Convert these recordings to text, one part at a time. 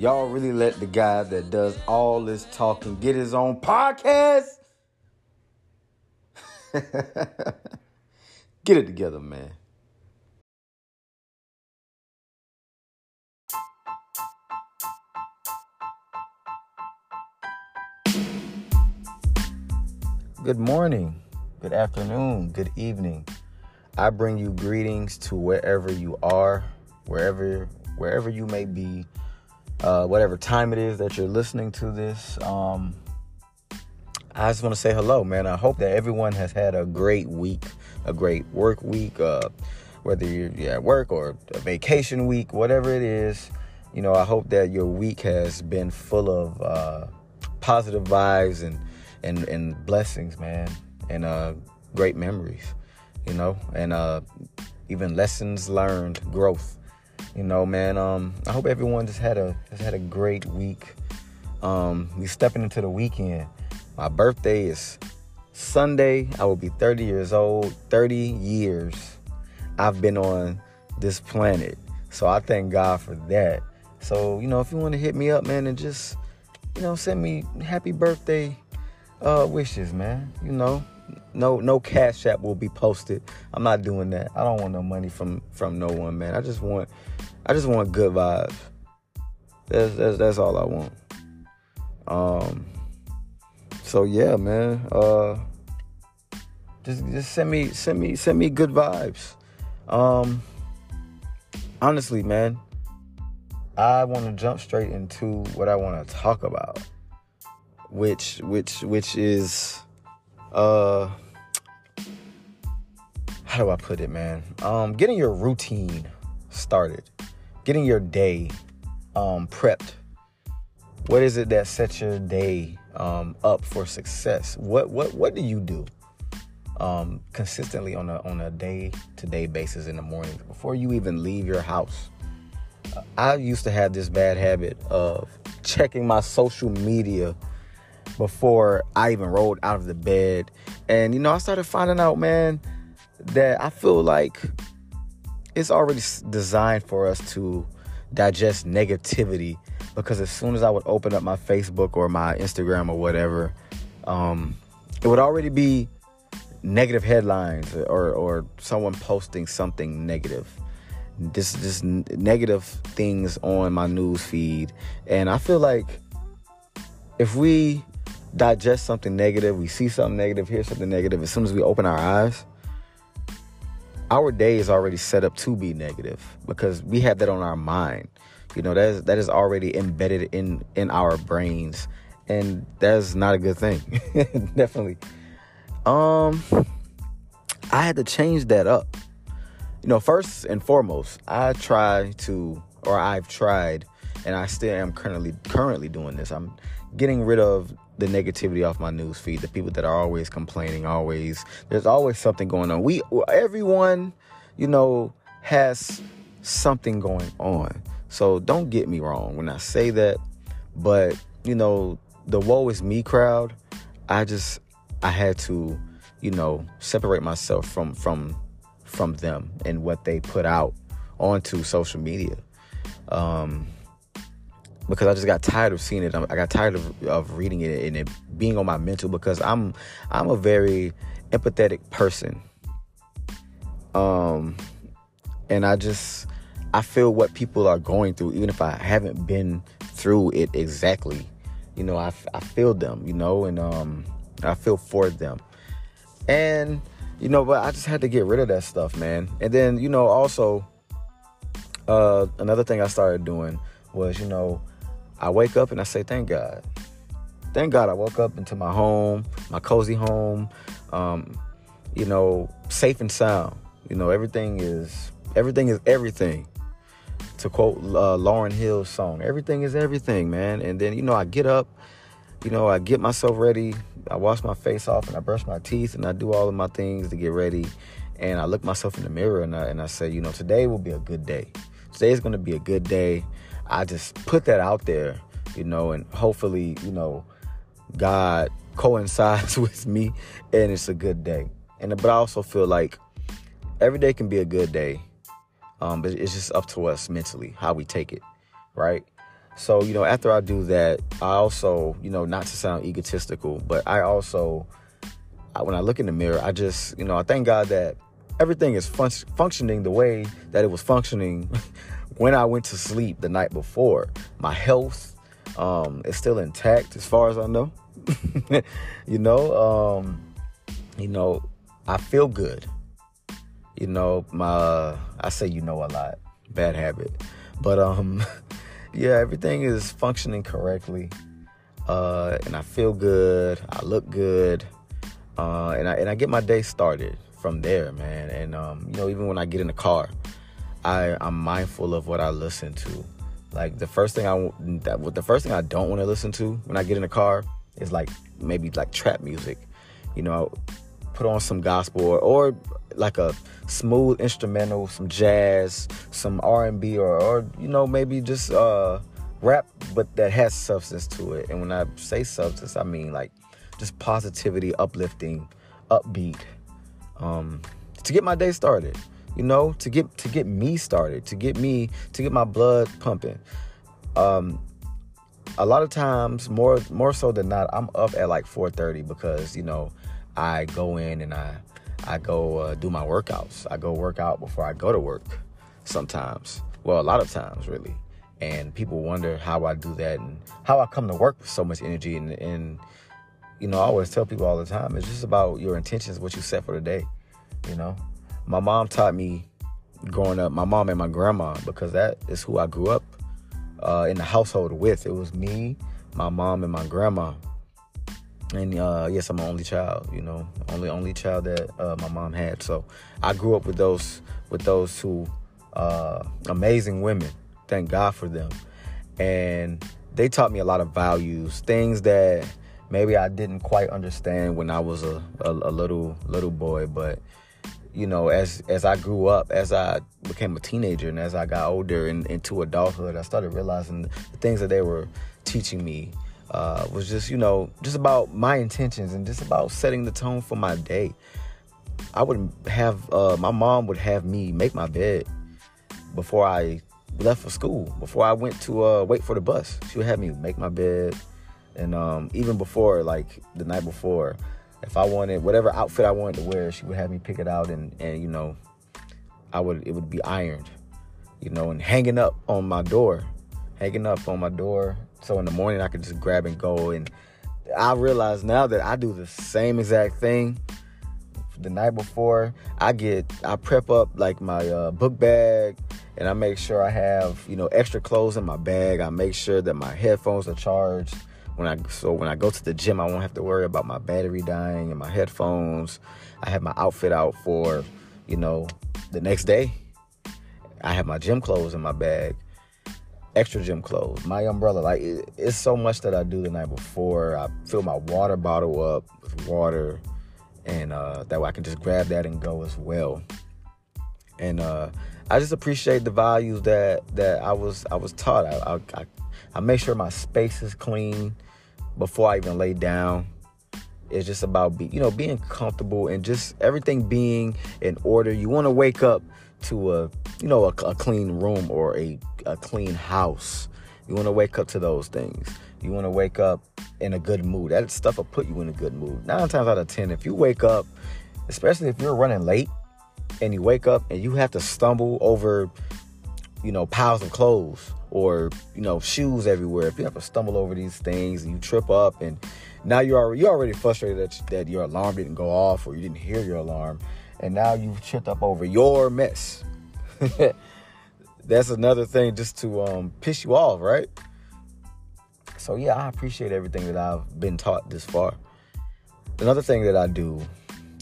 Y'all really let the guy that does all this talking get his own podcast? get it together, man. Good morning, good afternoon, good evening. I bring you greetings to wherever you are, wherever wherever you may be, uh, whatever time it is that you're listening to this. Um, I just want to say hello, man. I hope that everyone has had a great week, a great work week, uh, whether you're at work or a vacation week, whatever it is. You know, I hope that your week has been full of uh, positive vibes and and and blessings, man, and uh, great memories, you know, and uh, even lessons learned, growth. You know, man. Um, I hope everyone just had a just had a great week. Um, we stepping into the weekend. My birthday is Sunday. I will be 30 years old. 30 years I've been on this planet. So I thank God for that. So, you know, if you want to hit me up, man, and just, you know, send me happy birthday uh, wishes, man. You know, no no cash app will be posted. I'm not doing that. I don't want no money from from no one, man. I just want I just want good vibes. That's that's that's all I want. Um. So yeah, man. Uh. Just just send me send me send me good vibes. Um. Honestly, man. I want to jump straight into what I want to talk about which which which is uh how do I put it, man? Um getting your routine started. Getting your day um prepped. What is it that sets your day um up for success? What what what do you do? Um, consistently on a on a day to day basis in the morning before you even leave your house. I used to have this bad habit of checking my social media before I even rolled out of the bed. And, you know, I started finding out, man, that I feel like it's already designed for us to digest negativity because as soon as I would open up my Facebook or my Instagram or whatever, um, it would already be negative headlines or, or someone posting something negative. This just negative things on my news feed. And I feel like if we digest something negative, we see something negative, hear something negative, as soon as we open our eyes, our day is already set up to be negative because we have that on our mind. You know, that is that is already embedded in in our brains. And that's not a good thing. Definitely. Um I had to change that up. You know, first and foremost, I try to or I've tried and I still am currently currently doing this. I'm getting rid of the negativity off my news feed. The people that are always complaining, always there's always something going on. We everyone, you know, has something going on. So don't get me wrong when I say that, but you know, the woe is me crowd, I just I had to, you know, separate myself from from from them and what they put out onto social media. Um because I just got tired of seeing it. I got tired of, of reading it and it being on my mental because I'm I'm a very empathetic person. Um, and I just I feel what people are going through, even if I haven't been through it exactly. You know, I, I feel them. You know, and um, I feel for them. And you know, but I just had to get rid of that stuff, man. And then you know, also uh, another thing I started doing was you know I wake up and I say, thank God. Thank God I woke up into my home, my cozy home, um, you know, safe and sound. You know, everything is everything is everything. To quote uh, Lauryn Hill's song, everything is everything, man. And then you know, I get up, you know, I get myself ready, I wash my face off, and I brush my teeth, and I do all of my things to get ready. And I look myself in the mirror, and I, and I say, you know, today will be a good day. Today is going to be a good day. I just put that out there, you know, and hopefully, you know, God coincides with me and it's a good day. And but I also feel like every day can be a good day. Um, but it's just up to us mentally how we take it, right? So, you know, after I do that, I also, you know, not to sound egotistical, but I also, I, when I look in the mirror, I just, you know, I thank God that everything is fun- functioning the way that it was functioning when I went to sleep the night before. My health um, is still intact as far as I know. you know, um, you know, I feel good. You know, my I say you know a lot, bad habit, but um, yeah, everything is functioning correctly, uh, and I feel good. I look good, uh, and I and I get my day started from there, man. And um, you know, even when I get in the car, I I'm mindful of what I listen to. Like the first thing I that the first thing I don't want to listen to when I get in the car is like maybe like trap music. You know, put on some gospel or, or like a smooth instrumental, some jazz, some R&B or, or you know maybe just uh, rap but that has substance to it. And when I say substance, I mean like just positivity, uplifting, upbeat. Um, to get my day started, you know, to get to get me started, to get me to get my blood pumping. Um, a lot of times, more more so than not, I'm up at like 4:30 because you know I go in and I I go uh, do my workouts. I go work out before I go to work. Sometimes, well, a lot of times, really. And people wonder how I do that and how I come to work with so much energy. And, and you know, I always tell people all the time, it's just about your intentions, what you set for the day. You know, my mom taught me growing up. My mom and my grandma, because that is who I grew up uh, in the household with. It was me, my mom, and my grandma and uh, yes, I'm an only child. You know, only only child that uh, my mom had. So I grew up with those with those two uh, amazing women. Thank God for them, and they taught me a lot of values, things that maybe I didn't quite understand when I was a, a, a little little boy. But you know, as as I grew up, as I became a teenager, and as I got older and into adulthood, I started realizing the things that they were teaching me uh, was just, you know, just about my intentions and just about setting the tone for my day. I would have, uh, my mom would have me make my bed before I left for school, before I went to uh, wait for the bus. She would have me make my bed. And um, even before, like the night before, if I wanted whatever outfit I wanted to wear, she would have me pick it out and, and you know, I would, it would be ironed, you know, and hanging up on my door, hanging up on my door so in the morning I could just grab and go. And I realize now that I do the same exact thing the night before. I get I prep up like my uh, book bag and I make sure I have you know extra clothes in my bag. I make sure that my headphones are charged when I so when I go to the gym I won't have to worry about my battery dying and my headphones. I have my outfit out for you know the next day. I have my gym clothes in my bag extra gym clothes, my umbrella. Like it, it's so much that I do the night before. I fill my water bottle up with water, and uh, that way I can just grab that and go as well. And uh, I just appreciate the values that that I was I was taught. I, I, I make sure my space is clean before I even lay down. It's just about be, you know being comfortable and just everything being in order. You want to wake up to a you know a, a clean room or a, a clean house. You want to wake up to those things. You want to wake up in a good mood. That stuff will put you in a good mood. Nine times out of ten, if you wake up, especially if you're running late, and you wake up and you have to stumble over, you know, piles of clothes or you know shoes everywhere. If you have to stumble over these things and you trip up, and now you're already, you're already frustrated that that your alarm didn't go off or you didn't hear your alarm, and now you've tripped up over your mess. That's another thing just to um, piss you off, right? So yeah, I appreciate everything that I've been taught this far. Another thing that I do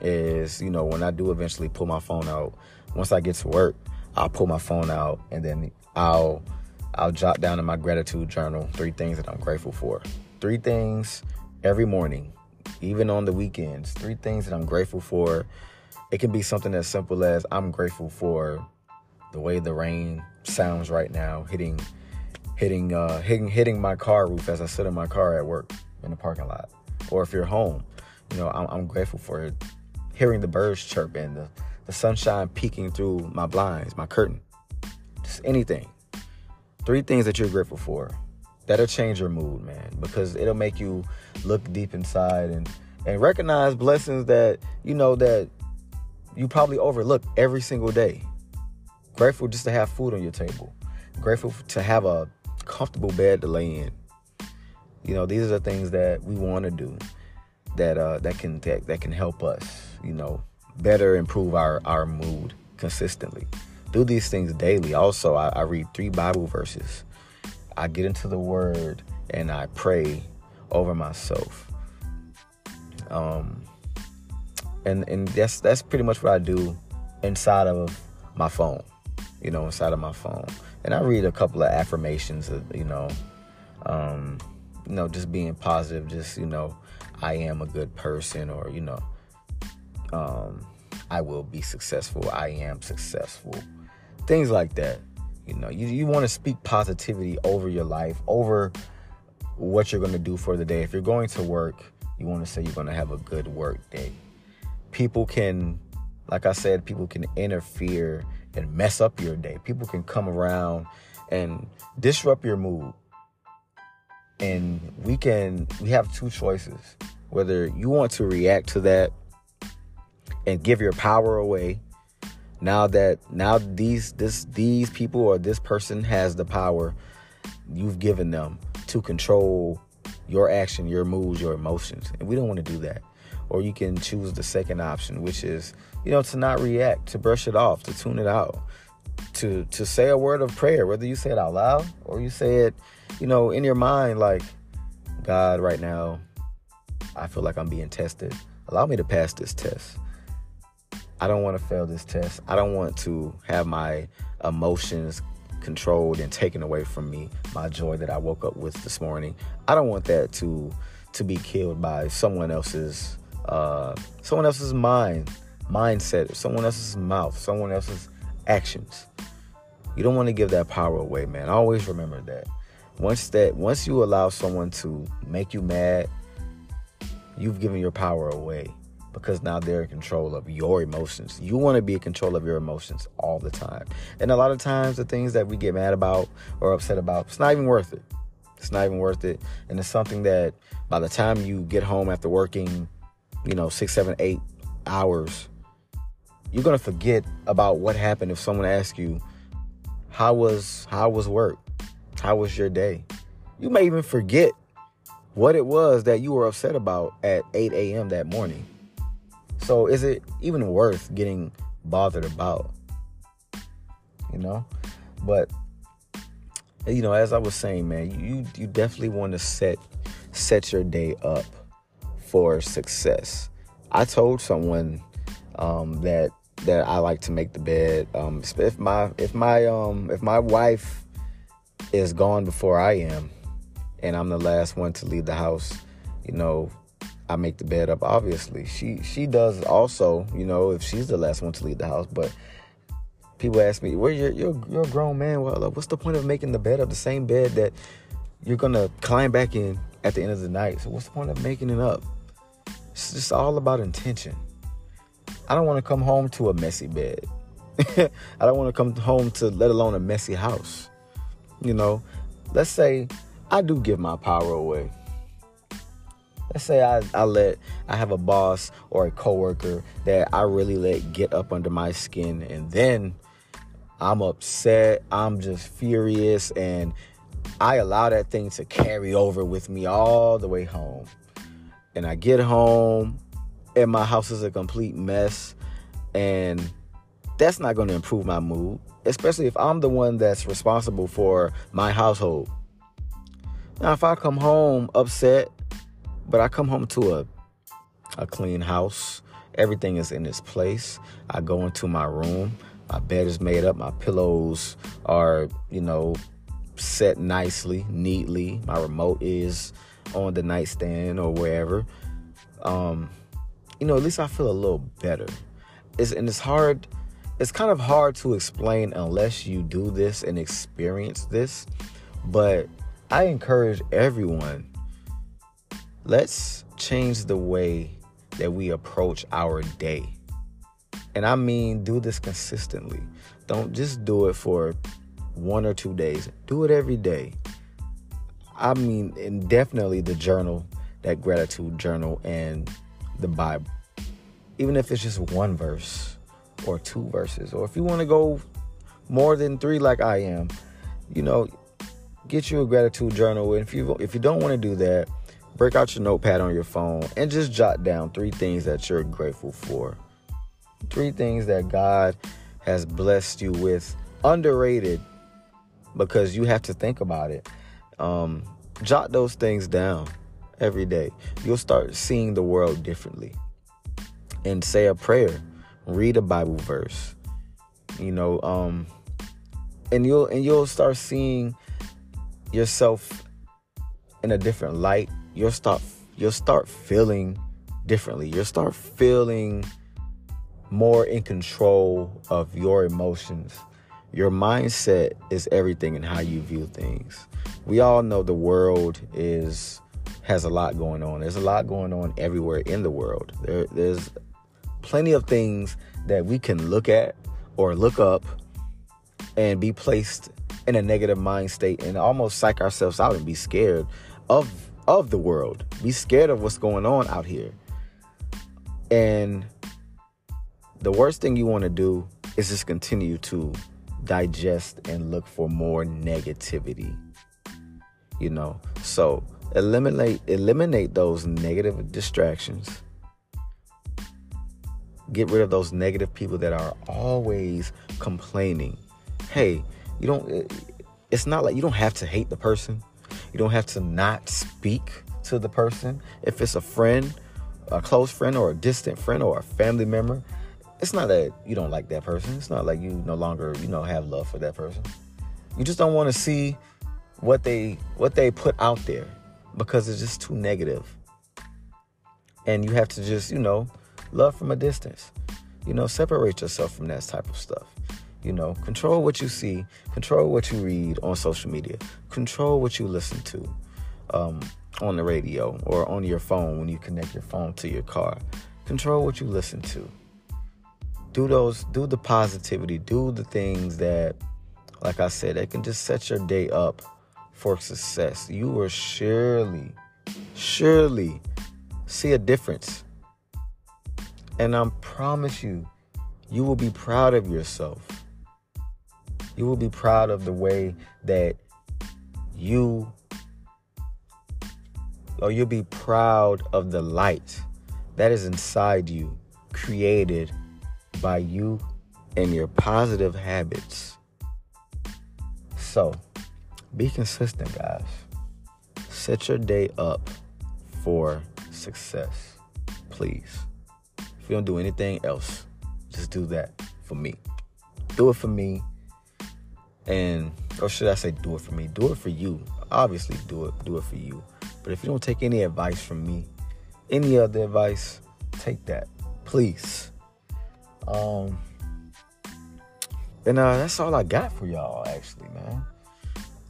is, you know, when I do eventually pull my phone out, once I get to work, I'll pull my phone out and then I'll I'll jot down in my gratitude journal three things that I'm grateful for. Three things every morning, even on the weekends. Three things that I'm grateful for it can be something as simple as I'm grateful for the way the rain sounds right now, hitting, hitting, uh, hitting, hitting my car roof as I sit in my car at work in the parking lot. Or if you're home, you know, I'm, I'm grateful for hearing the birds chirping, the, the sunshine peeking through my blinds, my curtain, just anything. Three things that you're grateful for That'll change your mood, man, because it'll make you look deep inside and and recognize blessings that you know that you probably overlook every single day. Grateful just to have food on your table. Grateful to have a comfortable bed to lay in. You know, these are the things that we want to do that uh, that can that, that can help us, you know, better improve our our mood consistently. Do these things daily. Also, I, I read three Bible verses. I get into the Word and I pray over myself. Um, and and that's that's pretty much what I do inside of my phone. You know, inside of my phone, and I read a couple of affirmations. Of, you know, um, you know, just being positive. Just you know, I am a good person, or you know, um, I will be successful. I am successful. Things like that. You know, you, you want to speak positivity over your life, over what you're going to do for the day. If you're going to work, you want to say you're going to have a good work day. People can, like I said, people can interfere and mess up your day. People can come around and disrupt your mood and we can we have two choices whether you want to react to that and give your power away now that now these this these people or this person has the power you've given them to control your action your moods your emotions and we don't want to do that or you can choose the second option which is you know to not react to brush it off to tune it out to to say a word of prayer whether you say it out loud or you say it you know, in your mind, like, God, right now, I feel like I'm being tested. Allow me to pass this test. I don't want to fail this test. I don't want to have my emotions controlled and taken away from me. My joy that I woke up with this morning. I don't want that to to be killed by someone else's uh, someone else's mind mindset, someone else's mouth, someone else's actions. You don't want to give that power away, man. Always remember that once that once you allow someone to make you mad you've given your power away because now they're in control of your emotions you want to be in control of your emotions all the time and a lot of times the things that we get mad about or upset about it's not even worth it it's not even worth it and it's something that by the time you get home after working you know six seven eight hours you're gonna forget about what happened if someone asks you how was how was work how was your day? You may even forget what it was that you were upset about at 8 a.m. that morning. So is it even worth getting bothered about? You know? But you know, as I was saying, man, you you definitely want to set set your day up for success. I told someone um, that that I like to make the bed. Um, if my if my um if my wife is gone before I am, and I'm the last one to leave the house, you know, I make the bed up. Obviously, she she does also. You know, if she's the last one to leave the house, but people ask me, "Well, you're you're, you're a grown man. Well, what's the point of making the bed up? The same bed that you're gonna climb back in at the end of the night. So what's the point of making it up? It's just all about intention. I don't want to come home to a messy bed. I don't want to come home to let alone a messy house. You know, let's say I do give my power away. Let's say I, I let I have a boss or a coworker that I really let get up under my skin and then I'm upset, I'm just furious and I allow that thing to carry over with me all the way home. And I get home and my house is a complete mess and that's not going to improve my mood especially if I'm the one that's responsible for my household. Now, if I come home upset, but I come home to a a clean house, everything is in its place. I go into my room, my bed is made up, my pillows are, you know, set nicely, neatly. My remote is on the nightstand or wherever. Um, you know, at least I feel a little better. It's and it's hard it's kind of hard to explain unless you do this and experience this. But I encourage everyone let's change the way that we approach our day. And I mean, do this consistently. Don't just do it for one or two days, do it every day. I mean, and definitely the journal, that gratitude journal, and the Bible. Even if it's just one verse or two verses, or if you want to go more than three, like I am, you know, get you a gratitude journal. And if you if you don't want to do that, break out your notepad on your phone and just jot down three things that you're grateful for. Three things that God has blessed you with. Underrated because you have to think about it. Um, jot those things down every day. You'll start seeing the world differently. And say a prayer, read a Bible verse. You know, um, and you'll and you'll start seeing yourself in a different light. You'll start you'll start feeling differently. You'll start feeling more in control of your emotions your mindset is everything in how you view things. We all know the world is has a lot going on. There's a lot going on everywhere in the world. There, there's plenty of things that we can look at or look up and be placed in a negative mind state and almost psych ourselves out and be scared of of the world. Be scared of what's going on out here. And the worst thing you want to do is just continue to digest and look for more negativity. You know, so eliminate eliminate those negative distractions. Get rid of those negative people that are always complaining. Hey, you don't eh, it's not like you don't have to hate the person. You don't have to not speak to the person. If it's a friend, a close friend or a distant friend or a family member, it's not that you don't like that person. It's not like you no longer, you know, have love for that person. You just don't want to see what they what they put out there because it's just too negative. And you have to just, you know, love from a distance. You know, separate yourself from that type of stuff. You know, control what you see, control what you read on social media, control what you listen to um, on the radio or on your phone when you connect your phone to your car. Control what you listen to. Do those do the positivity do the things that like i said that can just set your day up for success. You will surely surely see a difference. And i promise you you will be proud of yourself you will be proud of the way that you or you'll be proud of the light that is inside you created by you and your positive habits. So, be consistent, guys. Set your day up for success. Please. If you don't do anything else, just do that for me. Do it for me. And or should I say do it for me? Do it for you. Obviously do it do it for you. But if you don't take any advice from me, any other advice, take that. Please. Um, and uh, that's all I got for y'all, actually, man.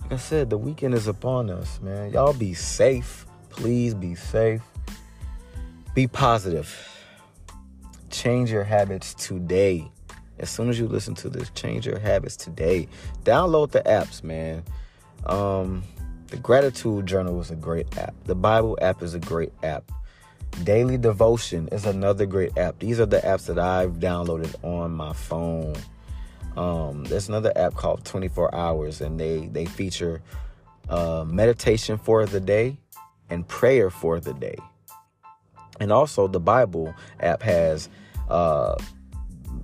Like I said, the weekend is upon us, man. Y'all be safe. Please be safe. Be positive. Change your habits today. As soon as you listen to this, change your habits today. Download the apps, man. Um, the Gratitude Journal is a great app. The Bible app is a great app. Daily Devotion is another great app. These are the apps that I've downloaded on my phone. Um, there's another app called 24 Hours, and they they feature uh, meditation for the day and prayer for the day. And also, the Bible app has uh,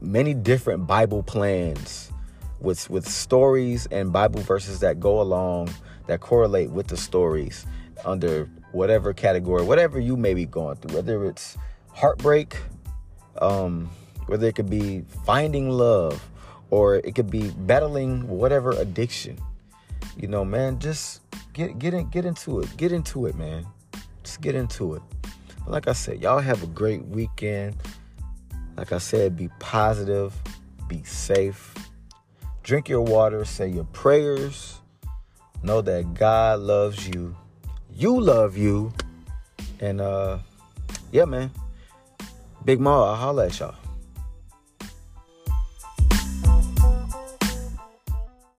many different Bible plans with with stories and Bible verses that go along that correlate with the stories under whatever category, whatever you may be going through, whether it's heartbreak, um, whether it could be finding love, or it could be battling whatever addiction. You know, man, just get get in, get into it. Get into it, man. Just get into it. Like I said, y'all have a great weekend. Like I said, be positive, be safe. Drink your water, say your prayers. Know that God loves you you love you. And uh yeah, man. Big Ma, I'll holla at y'all.